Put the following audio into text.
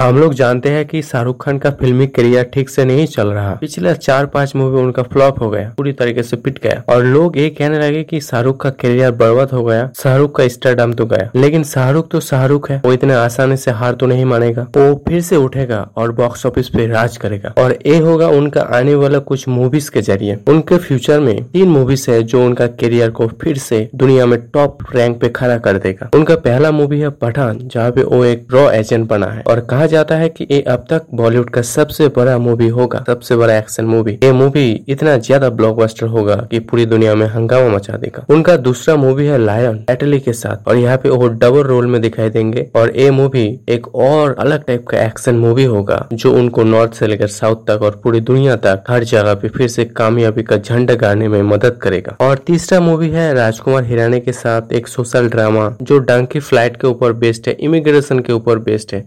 हम लोग जानते हैं कि शाहरुख खान का फिल्मी करियर ठीक से नहीं चल रहा। पिछले चार पाँच मूवी उनका फ्लॉप हो गया, पूरी तरीके से पिट गया। और लोग ये कहने लगे कि शाहरुख का करियर बर्बाद हो गया, शाहरुख का स्टारडम तो गया। लेकिन शाहरुख तो शाहरुख है, वो इतने आसानी से हार तो नहीं मानेगा। वो फिर से उठेगा और बॉक्स ऑफ़िस पे राज करेगा। और ये होगा उनका आने वाला कुछ मूवीज़ के ज़रिए। उनके फ्यूचर में तीन मूवीज़ है जो उनका करियर को फिर से दुनिया में टॉप रैंक पे खड़ा कर देगा। उनका पहला मूवी है पठान, जहाँ पे वो एक रॉ एजेंट बना है। और कहा जाता है कि ये अब तक बॉलीवुड का सबसे बड़ा मूवी होगा, सबसे बड़ा एक्शन मूवी ये मूवी इतना ज़्यादा ब्लॉकबस्टर होगा कि पूरी दुनिया में हंगामा मचा देगा। उनका दूसरा मूवी है लायन एटली के साथ। और यहाँ पे वो डबल रोल में दिखाई देंगे। और ये मूवी एक और अलग टाइप का एक्शन मूवी होगा, जो उनको नॉर्थ से लेकर साउथ तक और पूरी दुनिया तक हर जगह पे फिर से कामयाबी का झंडा गाड़ने में मदद करेगा। और तीसरा मूवी है राजकुमार हिरानी के साथ एक सोशल ड्रामा जो डंकी फ़्लाइट के ऊपर बेस्ड है इमिग्रेशन के ऊपर बेस्ड है।